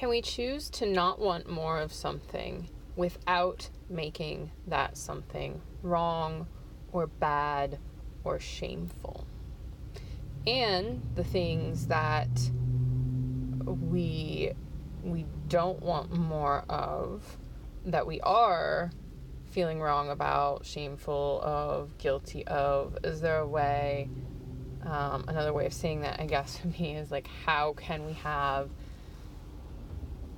can we choose to not want more of something without making that something wrong or bad or shameful? And the things that we we don't want more of that we are feeling wrong about, shameful of, guilty of? Is there a way, um, another way of saying that, I guess, for me is like, how can we have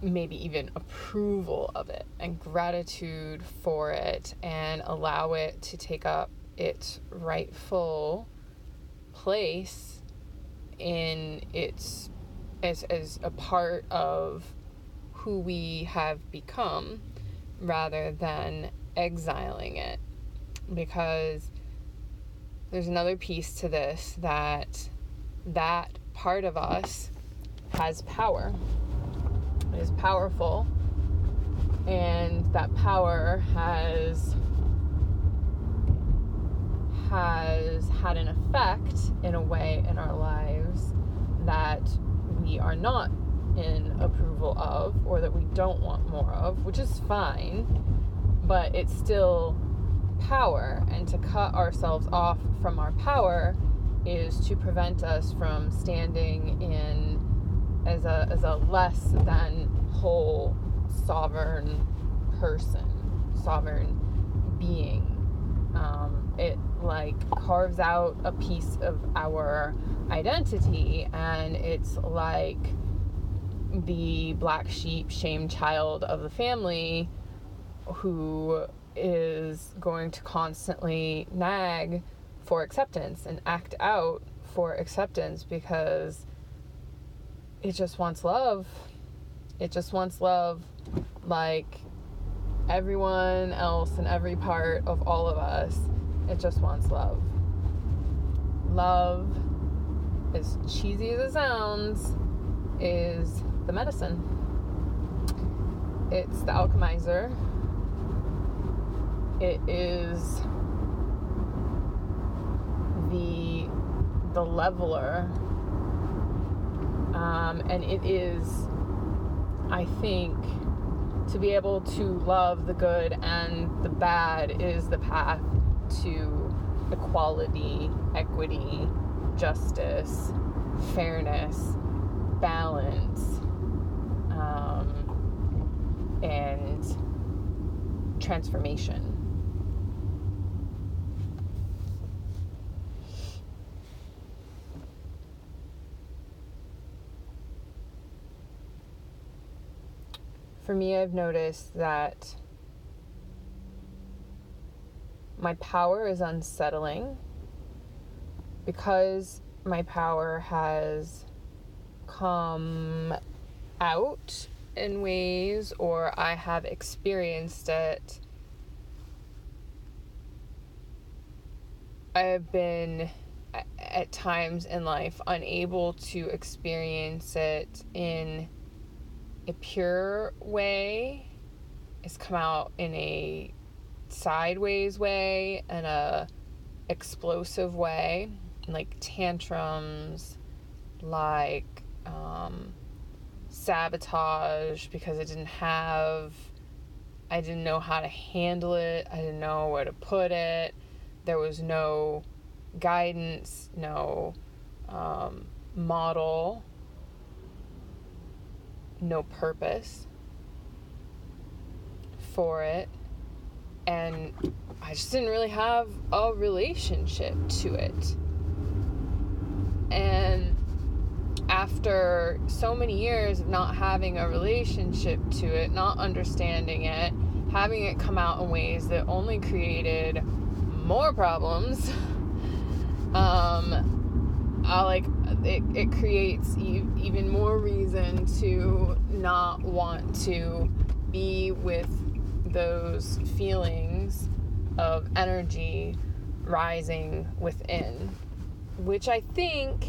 maybe even approval of it and gratitude for it and allow it to take up its rightful place in its as as a part of who we have become rather than exiling it. Because there's another piece to this that that part of us has power is powerful and that power has has had an effect in a way in our lives that we are not in approval of or that we don't want more of, which is fine, but it's still power. And to cut ourselves off from our power is to prevent us from standing in as a, as a less than whole sovereign person, sovereign being. Um, it like carves out a piece of our identity and it's like the black sheep, shame child of the family who is going to constantly nag for acceptance and act out for acceptance because it just wants love. It just wants love like everyone else and every part of all of us. It just wants love. Love, as cheesy as it sounds, is the medicine. It's the alchemizer. It is the the leveler. Um, and it is, I think, to be able to love the good and the bad is the path to equality, equity, justice, fairness, balance, um, and transformation. For me, I've noticed that my power is unsettling because my power has come out in ways or I have experienced it. I have been at times in life unable to experience it in a pure way. It's come out in a sideways way and a explosive way, like tantrums, like um, sabotage because I didn't have, I didn't know how to handle it. I didn't know where to put it. There was no guidance, no um, model, no purpose for it and I just didn't really have a relationship to it. And after so many years of not having a relationship to it, not understanding it, having it come out in ways that only created more problems, um, I like it, it creates e- even more reason to not want to be with those feelings of energy rising within, which I think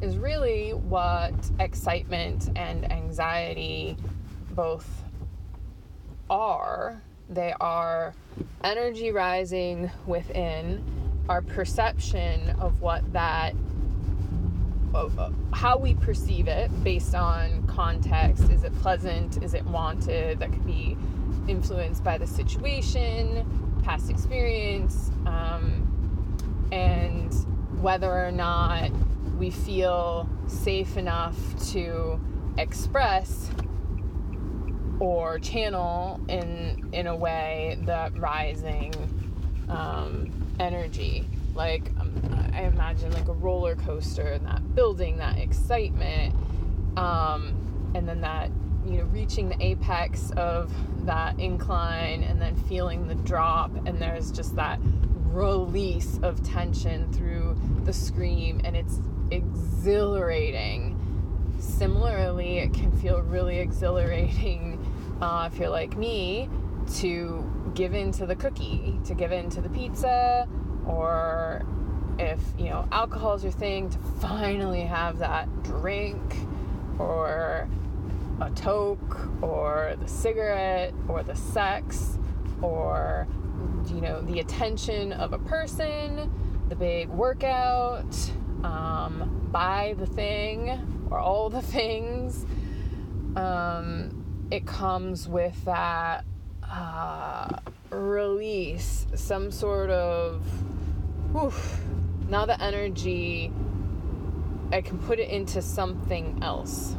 is really what excitement and anxiety both are. They are energy rising within, our perception of what that how we perceive it based on context. Is it pleasant? Is it wanted? That could be influenced by the situation, past experience, um, and whether or not we feel safe enough to express or channel in in a way that rising um, energy. Like um, i imagine like a roller coaster and that building that excitement um, and then that you know reaching the apex of that incline and then feeling the drop and there's just that release of tension through the scream and it's exhilarating. Similarly it can feel really exhilarating uh, if you're like me to give in to the cookie to give in to the pizza or if you know alcohol is your thing to finally have that drink or a toke or the cigarette or the sex or you know the attention of a person the big workout um, buy the thing or all the things. Um, it comes with that uh, release some sort of whew, now the energy i can put it into something else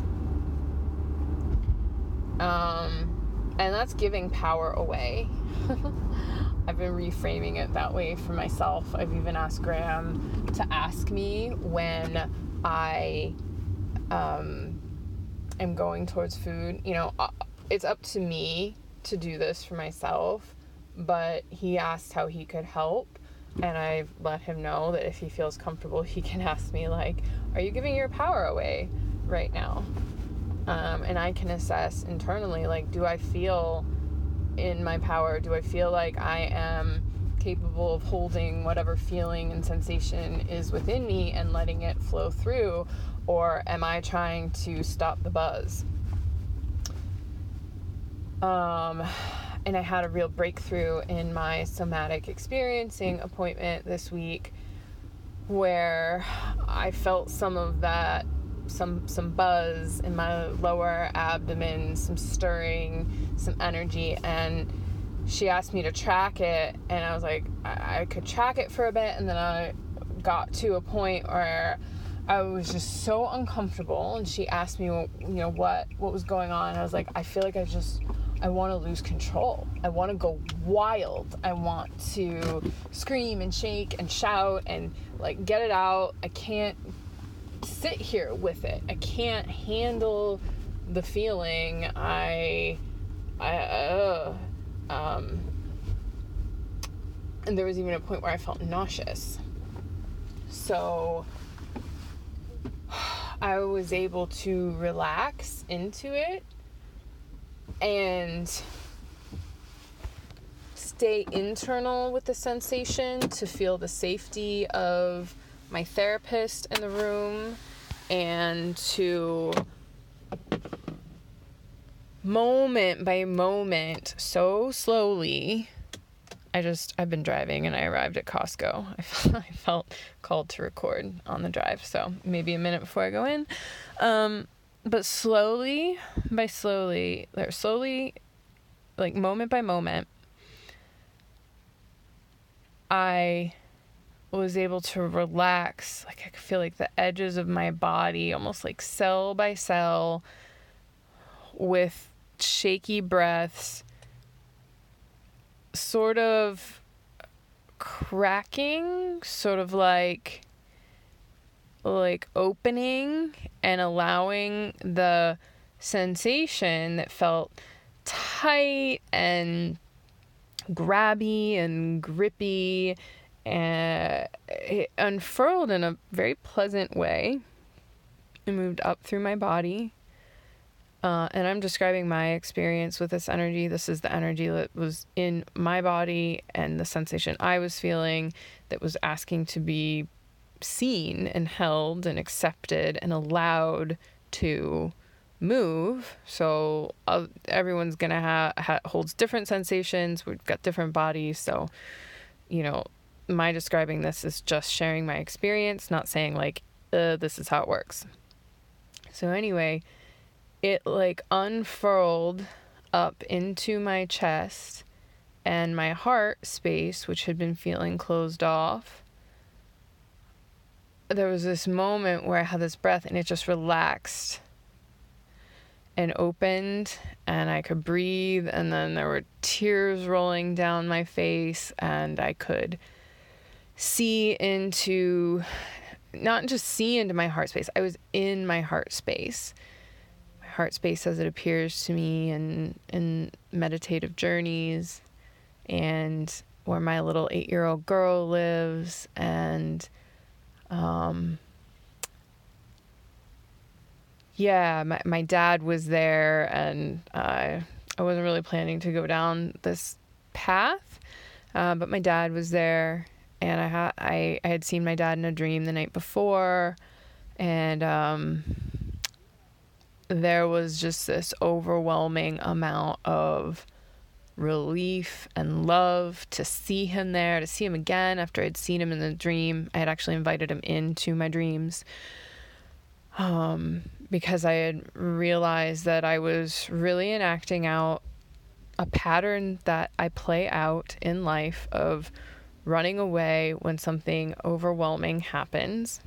um, and that's giving power away. I've been reframing it that way for myself. I've even asked Graham to ask me when I um, am going towards food. You know, uh, it's up to me to do this for myself, but he asked how he could help. And I've let him know that if he feels comfortable, he can ask me, like, Are you giving your power away right now? um, and I can assess internally like, do I feel in my power? Do I feel like I am capable of holding whatever feeling and sensation is within me and letting it flow through? Or am I trying to stop the buzz? Um, and I had a real breakthrough in my somatic experiencing appointment this week where I felt some of that some some buzz in my lower abdomen, some stirring, some energy, and she asked me to track it, and I was like, I, I could track it for a bit, and then I got to a point where I was just so uncomfortable, and she asked me, you know, what what was going on. I was like, I feel like I just I want to lose control. I want to go wild. I want to scream and shake and shout and like get it out. I can't sit here with it. I can't handle the feeling. I, I, uh, um, and there was even a point where I felt nauseous. So I was able to relax into it and stay internal with the sensation to feel the safety of my therapist in the room and to moment by moment so slowly i just i've been driving and i arrived at costco. I felt, I felt called to record on the drive so maybe a minute before i go in. Um, but slowly by slowly or slowly like moment by moment i was able to relax. Like I could feel like the edges of my body, almost like cell by cell, with shaky breaths, sort of cracking, sort of like like opening and allowing the sensation that felt tight and grabby and grippy and it unfurled in a very pleasant way. It moved up through my body. Uh, and I'm describing my experience with this energy. This is the energy that was in my body and the sensation I was feeling that was asking to be seen and held and accepted and allowed to move. So uh, everyone's gonna have ha- holds different sensations. We've got different bodies, so you know my describing this is just sharing my experience, not saying like uh, this is how it works. So, anyway, it like unfurled up into my chest and my heart space, which had been feeling closed off. There was this moment where I had this breath and it just relaxed and opened and I could breathe and then there were tears rolling down my face and I could see into not just see into my heart space. I was in my heart space. My heart space as it appears to me in in meditative journeys and where my little 8-year-old girl lives and um yeah, my, my dad was there, and uh, I wasn't really planning to go down this path, uh, but my dad was there, and I had I, I had seen my dad in a dream the night before, and um, there was just this overwhelming amount of relief and love to see him there, to see him again after I'd seen him in the dream. I had actually invited him into my dreams. Um, because I had realized that I was really enacting out a pattern that I play out in life of running away when something overwhelming happens,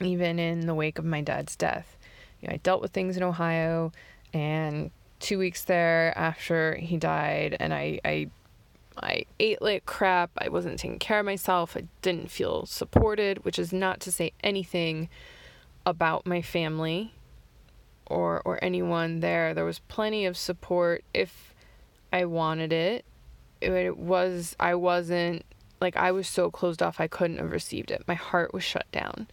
even in the wake of my dad's death. You know, I dealt with things in Ohio, and two weeks there after he died, and I, I I ate like crap. I wasn't taking care of myself. I didn't feel supported, which is not to say anything about my family or or anyone there. There was plenty of support if I wanted it. It, it was I wasn't like I was so closed off I couldn't have received it. My heart was shut down.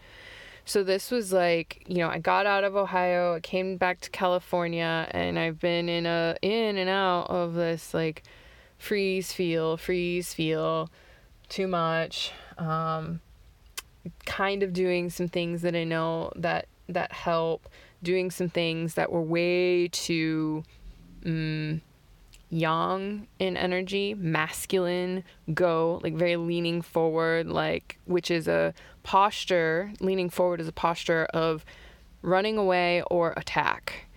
So this was like, you know, I got out of Ohio, I came back to California and I've been in a in and out of this like freeze feel, freeze feel too much. Um kind of doing some things that I know that that help, doing some things that were way too um, yang in energy, masculine, go, like very leaning forward, like which is a posture, leaning forward is a posture of running away or attack.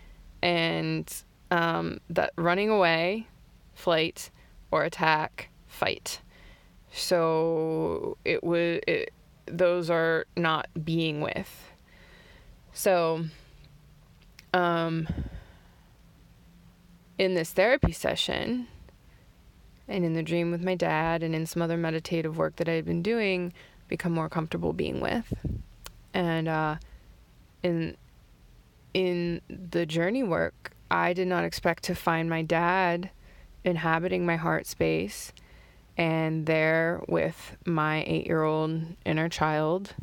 And um, that running away, flight, or attack, fight. So it would it, those are not being with. So, um, in this therapy session, and in the dream with my dad, and in some other meditative work that I had been doing, become more comfortable being with. And uh, in in the journey work, I did not expect to find my dad inhabiting my heart space and there with my eight year old inner child,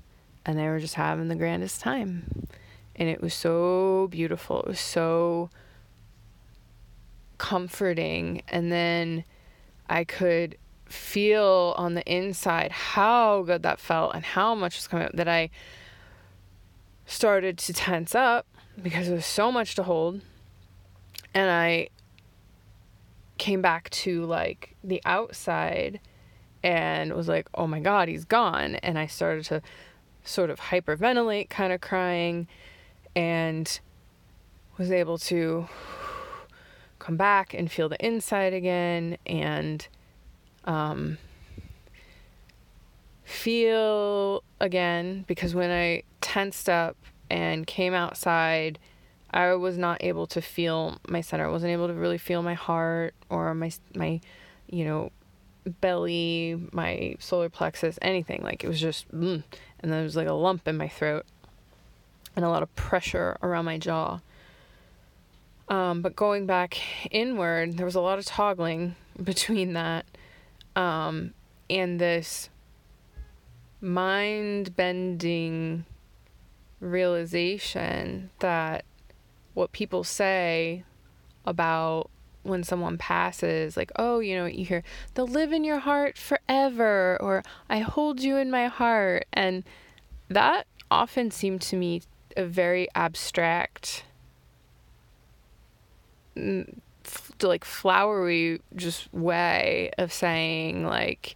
and they were just having the grandest time. And it was so beautiful. It was so comforting. And then I could feel on the inside how good that felt and how much was coming up that I started to tense up because there was so much to hold. And I came back to like the outside and was like, oh my God, he's gone. And I started to sort of hyperventilate, kind of crying, and was able to come back and feel the inside again and um, feel again because when I tensed up and came outside I was not able to feel my center. I wasn't able to really feel my heart or my my, you know, belly, my solar plexus, anything. Like it was just, mm, and there was like a lump in my throat, and a lot of pressure around my jaw. Um, but going back inward, there was a lot of toggling between that um, and this mind bending realization that what people say about when someone passes, like, oh, you know, you hear, they'll live in your heart forever, or I hold you in my heart. And that often seemed to me a very abstract, like flowery, just way of saying, like,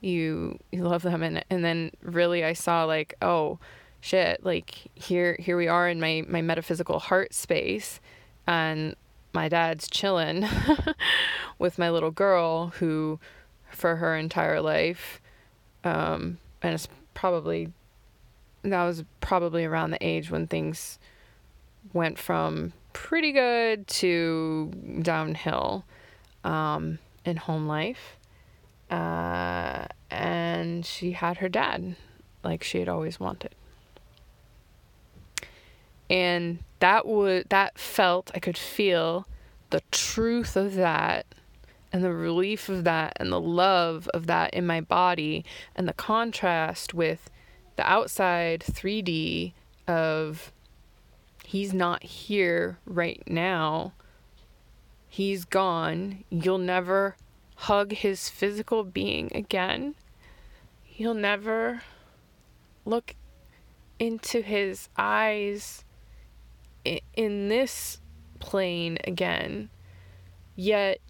you, you love them. And, and then really I saw, like, oh, shit, like here here we are in my my metaphysical heart space and my dad's chilling with my little girl who for her entire life um and it's probably that was probably around the age when things went from pretty good to downhill um, in home life. Uh, and she had her dad like she had always wanted. And that would that felt I could feel the truth of that and the relief of that and the love of that in my body and the contrast with the outside 3D of he's not here right now. He's gone. You'll never hug his physical being again. You'll never look into his eyes in this plane again. Yet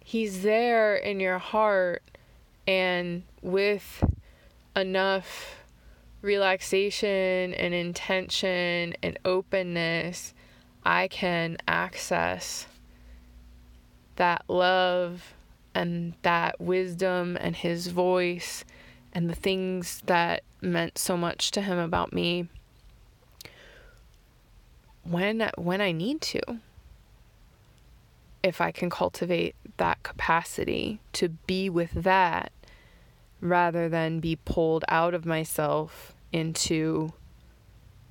he's there in your heart and with enough relaxation and intention and openness, I can access that love and that wisdom and his voice and the things that meant so much to him about me when when I need to if I can cultivate that capacity to be with that rather than be pulled out of myself into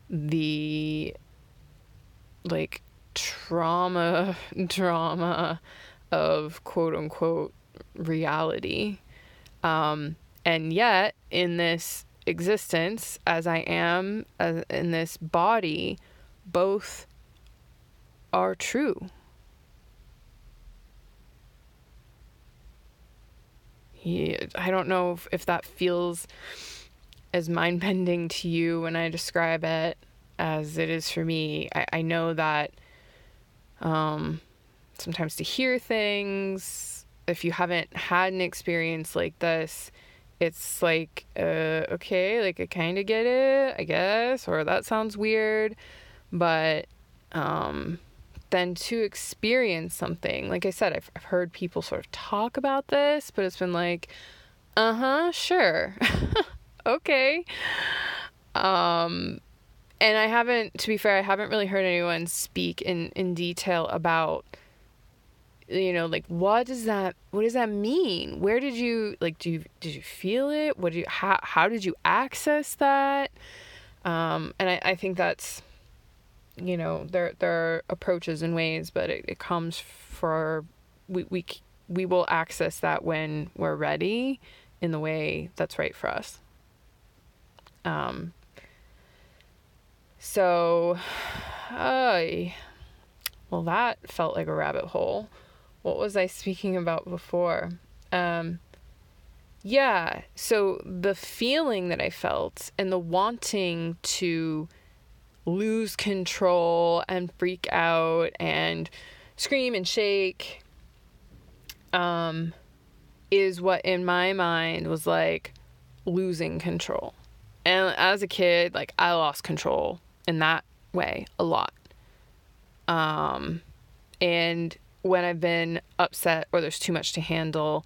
the like trauma drama of quote unquote reality. Um, and yet, in this existence, as I am as in this body, both are true. He, I don't know if, if that feels as mind bending to you when I describe it as it is for me. I, I know that um, sometimes to hear things, if you haven't had an experience like this, it's like, uh, okay, like I kind of get it, I guess, or that sounds weird. But um, then to experience something, like I said, I've, I've heard people sort of talk about this, but it's been like, uh huh, sure. okay. Um, and I haven't, to be fair, I haven't really heard anyone speak in, in detail about, you know, like what does that, what does that mean? Where did you, like, do you, did you feel it? What do you, how, how did you access that? Um, and I, I think that's, you know, there, there are approaches and ways, but it, it comes for, we, we, we will access that when we're ready in the way that's right for us. Um, so, I, well, that felt like a rabbit hole. What was I speaking about before? Um, yeah, so the feeling that I felt and the wanting to lose control and freak out and scream and shake um, is what in my mind was like losing control. And as a kid, like I lost control in that way a lot. Um, and when I've been upset or there's too much to handle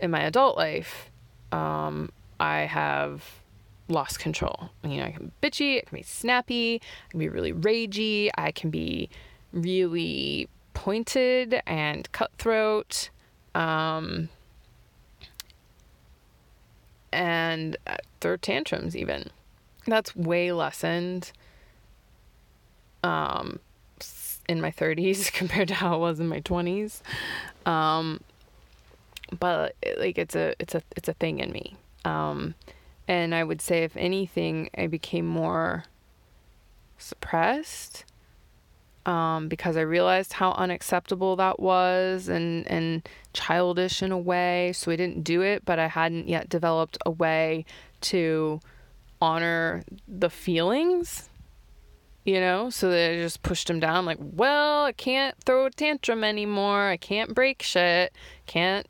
in my adult life, um, I have lost control. You know, I can be bitchy, I can be snappy, I can be really ragey, I can be really pointed and cutthroat. Um, and uh, throw tantrums even. That's way lessened um, in my 30s compared to how it was in my 20s. Um, but like it's a it's a it's a thing in me. Um, and I would say if anything I became more suppressed um, because I realized how unacceptable that was and, and childish in a way. So I didn't do it, but I hadn't yet developed a way to honor the feelings, you know? So that I just pushed them down, like, well, I can't throw a tantrum anymore. I can't break shit. Can't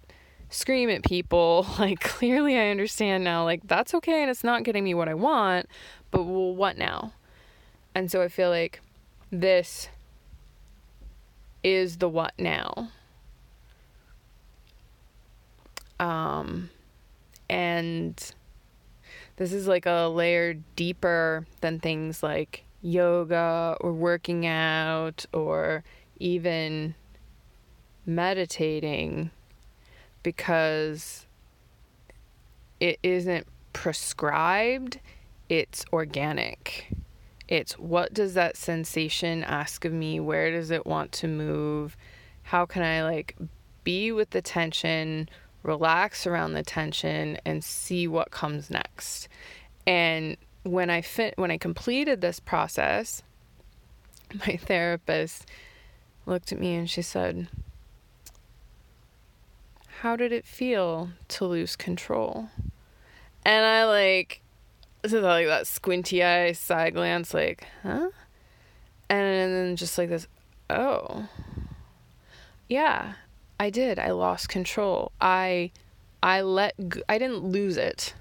scream at people. Like, clearly, I understand now, like, that's okay and it's not getting me what I want, but well, what now? And so I feel like this is the what now. Um, and this is like a layer deeper than things like yoga or working out or even meditating because it isn't prescribed, it's organic. It's what does that sensation ask of me? Where does it want to move? How can I like be with the tension, relax around the tension and see what comes next. And when I fit when I completed this process, my therapist looked at me and she said, "How did it feel to lose control?" And I like so like that squinty eye side glance like, "Huh?" And then just like this, "Oh." Yeah, I did. I lost control. I I let I didn't lose it.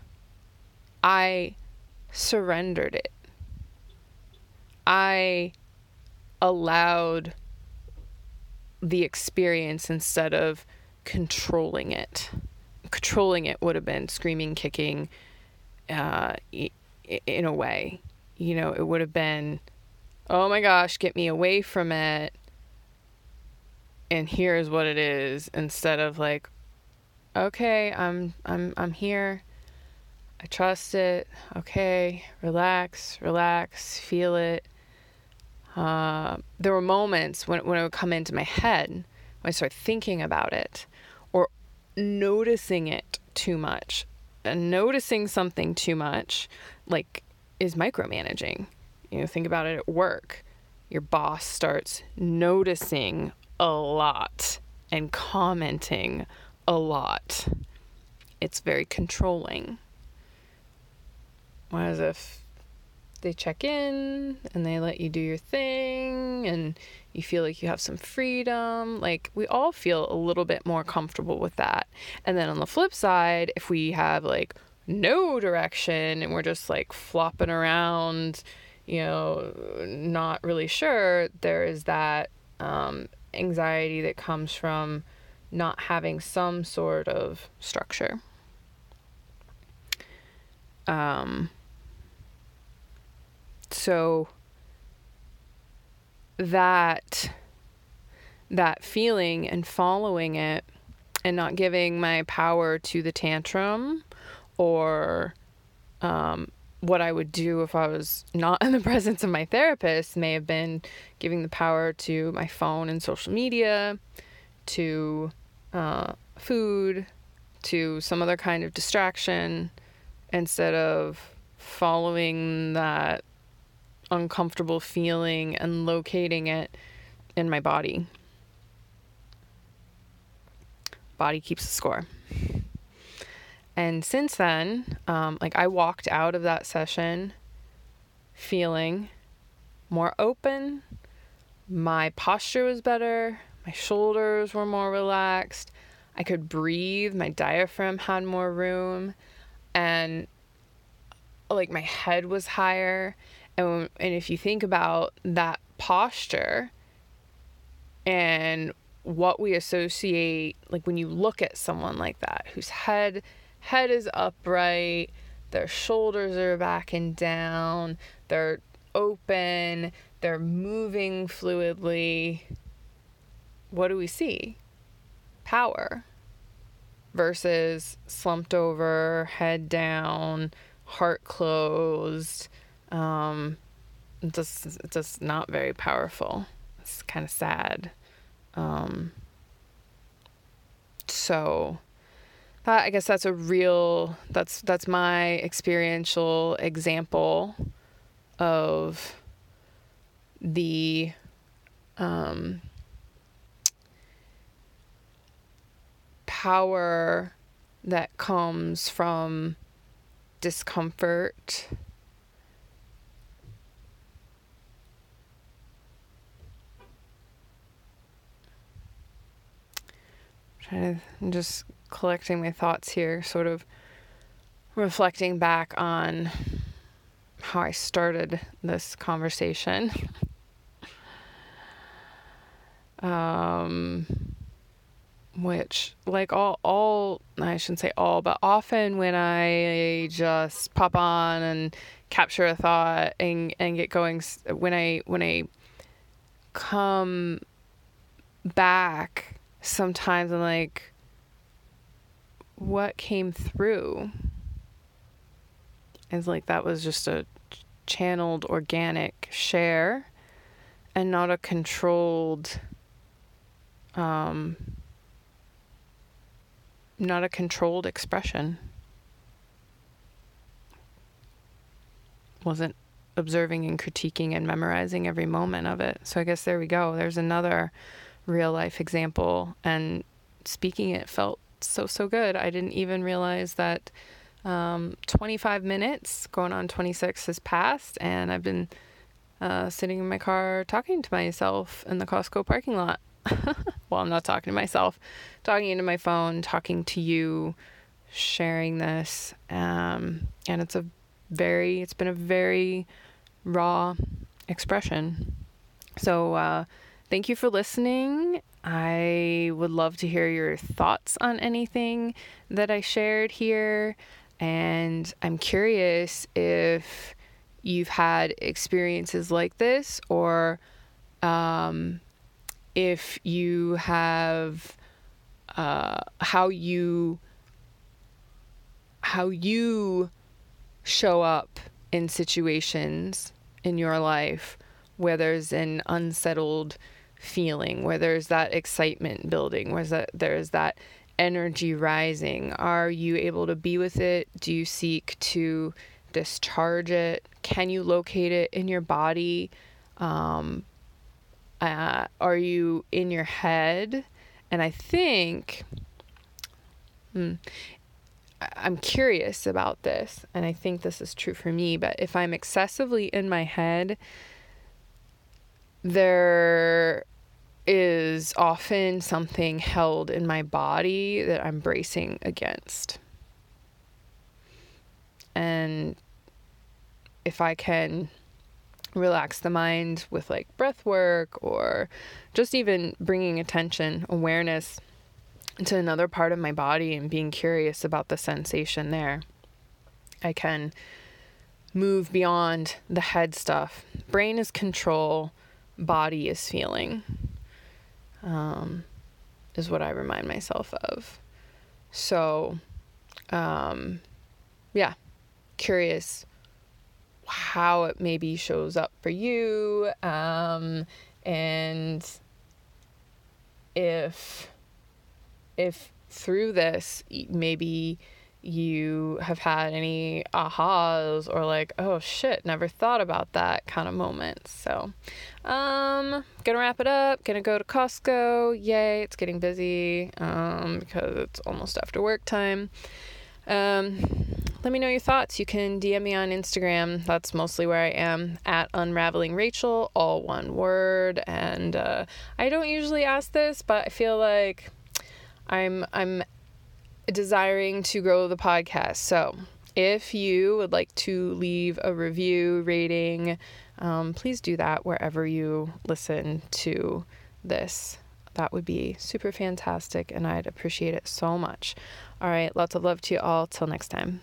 I surrendered it. I allowed the experience instead of controlling it. Controlling it would have been screaming, kicking, uh, in a way. You know, it would have been, oh my gosh, get me away from it and here's what it is instead of like okay i'm i'm i'm here. I trust it. Okay relax relax feel it. Uh, there were moments when, when it would come into my head when i start thinking about it or noticing it too much noticing something too much like is micromanaging you know think about it at work your boss starts noticing a lot and commenting a lot. It's very controlling. Whereas if they check in and they let you do your thing and you feel like you have some freedom, like we all feel a little bit more comfortable with that. And then on the flip side, if we have like no direction and we're just like flopping around, you know, not really sure, there is that um, anxiety that comes from not having some sort of structure. Um, so that that feeling and following it and not giving my power to the tantrum or um, what I would do if I was not in the presence of my therapist may have been giving the power to my phone and social media, to uh, food, to some other kind of distraction, instead of following that uncomfortable feeling and locating it in my body. Body keeps the score. And since then, um, like I walked out of that session feeling more open. My posture was better. My shoulders were more relaxed. I could breathe. My diaphragm had more room. And like my head was higher. And, and if you think about that posture and what we associate, like when you look at someone like that, whose head head is upright, their shoulders are back and down, they're open, they're moving fluidly. What do we see? Power versus slumped over, head down, heart closed. Um, just, just not very powerful. It's kind of sad. Um, so that I guess that's a real that's that's my experiential example of the um, power that comes from discomfort. Trying to just collecting my thoughts here, sort of reflecting back on how I started this conversation. um, which like all all I shouldn't say all, but often when I just pop on and capture a thought and and get going when I when I come back sometimes I'm like what came through it's like that was just a channeled organic share and not a controlled um not a controlled expression. Wasn't observing and critiquing and memorizing every moment of it. So I guess there we go. There's another real life example. And speaking it felt so, so good. I didn't even realize that um, 25 minutes, going on 26, has passed. And I've been uh, sitting in my car talking to myself in the Costco parking lot. well, I'm not talking to myself, talking into my phone, talking to you, sharing this. Um, and it's a very, it's been a very raw expression. So, uh, thank you for listening. I would love to hear your thoughts on anything that I shared here. And I'm curious if you've had experiences like this or um, if you have uh, how you how you show up in situations in your life where there's an unsettled feeling, where there's that excitement building, where that, there's that energy rising. Are you able to be with it? Do you seek to discharge it? Can you locate it in your body? Um, uh, are you in your head? And I think hmm, I'm curious about this, and I think this is true for me, but if I'm excessively in my head, there is often something held in my body that I'm bracing against. And if I can relax the mind with like breath work or just even bringing attention, awareness to another part of my body and being curious about the sensation there. I can move beyond the head stuff. Brain is control, body is feeling, um, is what I remind myself of. So, um, yeah, curious how it maybe shows up for you um, and if if through this maybe you have had any ahas or like oh shit never thought about that kind of moments so um gonna wrap it up gonna go to costco yay it's getting busy um because it's almost after work time um let me know your thoughts. You can DM me on Instagram. That's mostly where I am at Unraveling Rachel, all one word. And uh, I don't usually ask this, but I feel like I'm I'm desiring to grow the podcast. So if you would like to leave a review, rating, um, please do that wherever you listen to this. That would be super fantastic, and I'd appreciate it so much. All right, lots of love to you all. Till next time.